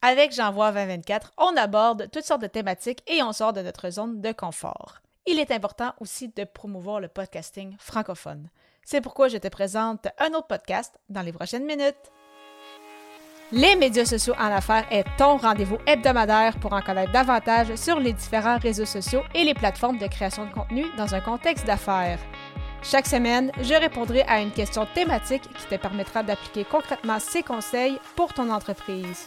Avec J'envoie 2024, on aborde toutes sortes de thématiques et on sort de notre zone de confort. Il est important aussi de promouvoir le podcasting francophone. C'est pourquoi je te présente un autre podcast dans les prochaines minutes. Les médias sociaux en affaires est ton rendez-vous hebdomadaire pour en connaître davantage sur les différents réseaux sociaux et les plateformes de création de contenu dans un contexte d'affaires. Chaque semaine, je répondrai à une question thématique qui te permettra d'appliquer concrètement ces conseils pour ton entreprise.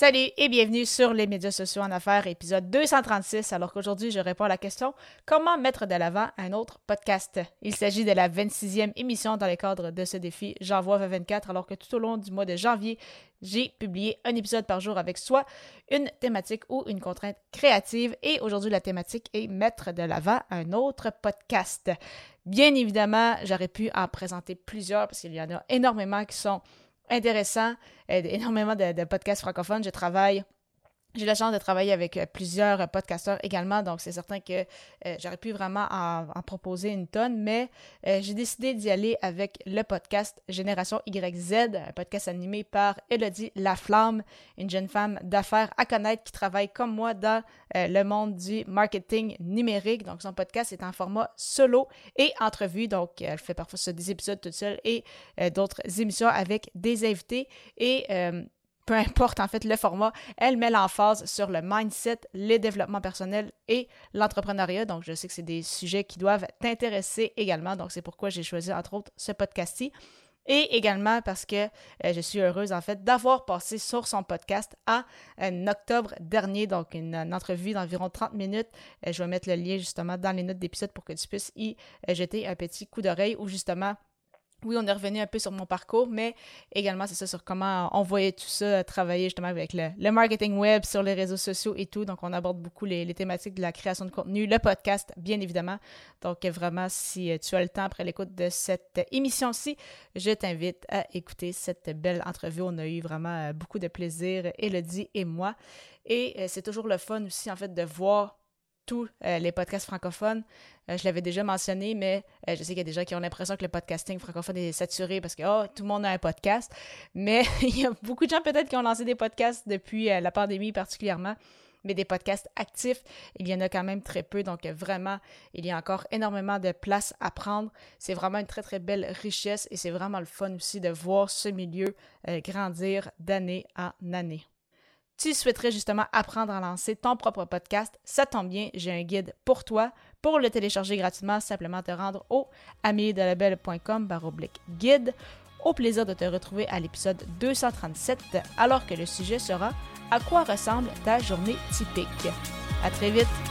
Salut et bienvenue sur les médias sociaux en affaires, épisode 236, alors qu'aujourd'hui je réponds à la question Comment mettre de l'avant un autre podcast? Il s'agit de la 26e émission dans le cadre de ce défi J'envoie 24, alors que tout au long du mois de janvier, j'ai publié un épisode par jour avec soit une thématique ou une contrainte créative, et aujourd'hui la thématique est mettre de l'avant un autre podcast. Bien évidemment, j'aurais pu en présenter plusieurs parce qu'il y en a énormément qui sont intéressant, euh, énormément de, podcasts francophones. Je travaille j'ai la chance de travailler avec euh, plusieurs podcasteurs également, donc c'est certain que euh, j'aurais pu vraiment en, proposer une tonne, mais j'ai décidé d'y aller avec le podcast Génération YZ, un podcast animé par Elodie Laflamme, une jeune femme d'affaires à connaître qui travaille comme moi dans le monde du marketing numérique. Donc son podcast est en format solo et entrevue, donc elle fait parfois des épisodes toute seule et d'autres émissions avec des invités et peu importe en fait le format, elle met l'emphase sur le mindset, le développement personnel et l'entrepreneuriat. Donc, je sais que c'est des sujets qui doivent t'intéresser également. Donc, c'est pourquoi j'ai choisi entre autres ce podcast-ci. Et également parce que euh, je suis heureuse en fait d'avoir passé sur son podcast en, octobre dernier, donc une, entrevue d'environ 30 minutes. Euh, je vais mettre le lien justement dans les notes d'épisode pour que tu puisses y euh, jeter un petit coup d'oreille ou justement oui, on est revenu un peu sur mon parcours, mais également, c'est ça, sur comment on voyait tout ça travailler justement avec le, marketing web, sur les réseaux sociaux et tout. Donc, on aborde beaucoup les, thématiques de la création de contenu, le podcast, bien évidemment. Donc, vraiment, si tu as le temps après l'écoute de cette émission-ci, je t'invite à écouter cette belle entrevue. On a eu vraiment beaucoup de plaisir, Elodie et moi. Et euh, c'est toujours le fun aussi, en fait, de voir tous euh, les podcasts francophones. Euh, je l'avais déjà mentionné, mais euh, je sais qu'il y a des gens qui ont l'impression que le podcasting francophone est saturé parce que oh, tout le monde a un podcast. Mais il y a beaucoup de gens peut-être qui ont lancé des podcasts depuis la pandémie particulièrement. Mais des podcasts actifs, il y en a quand même très peu. Donc vraiment, il y a encore énormément de place à prendre. C'est vraiment une très, très belle richesse et c'est vraiment le fun aussi de voir ce milieu grandir d'année en année tu souhaiterais justement apprendre à lancer ton propre podcast, ça tombe bien, j'ai un guide pour toi. Pour le télécharger gratuitement, simplement te rendre au amiedelabel.com guide. Au plaisir de te retrouver à l'épisode 237, alors que le sujet sera À quoi ressemble ta journée typique? À très vite!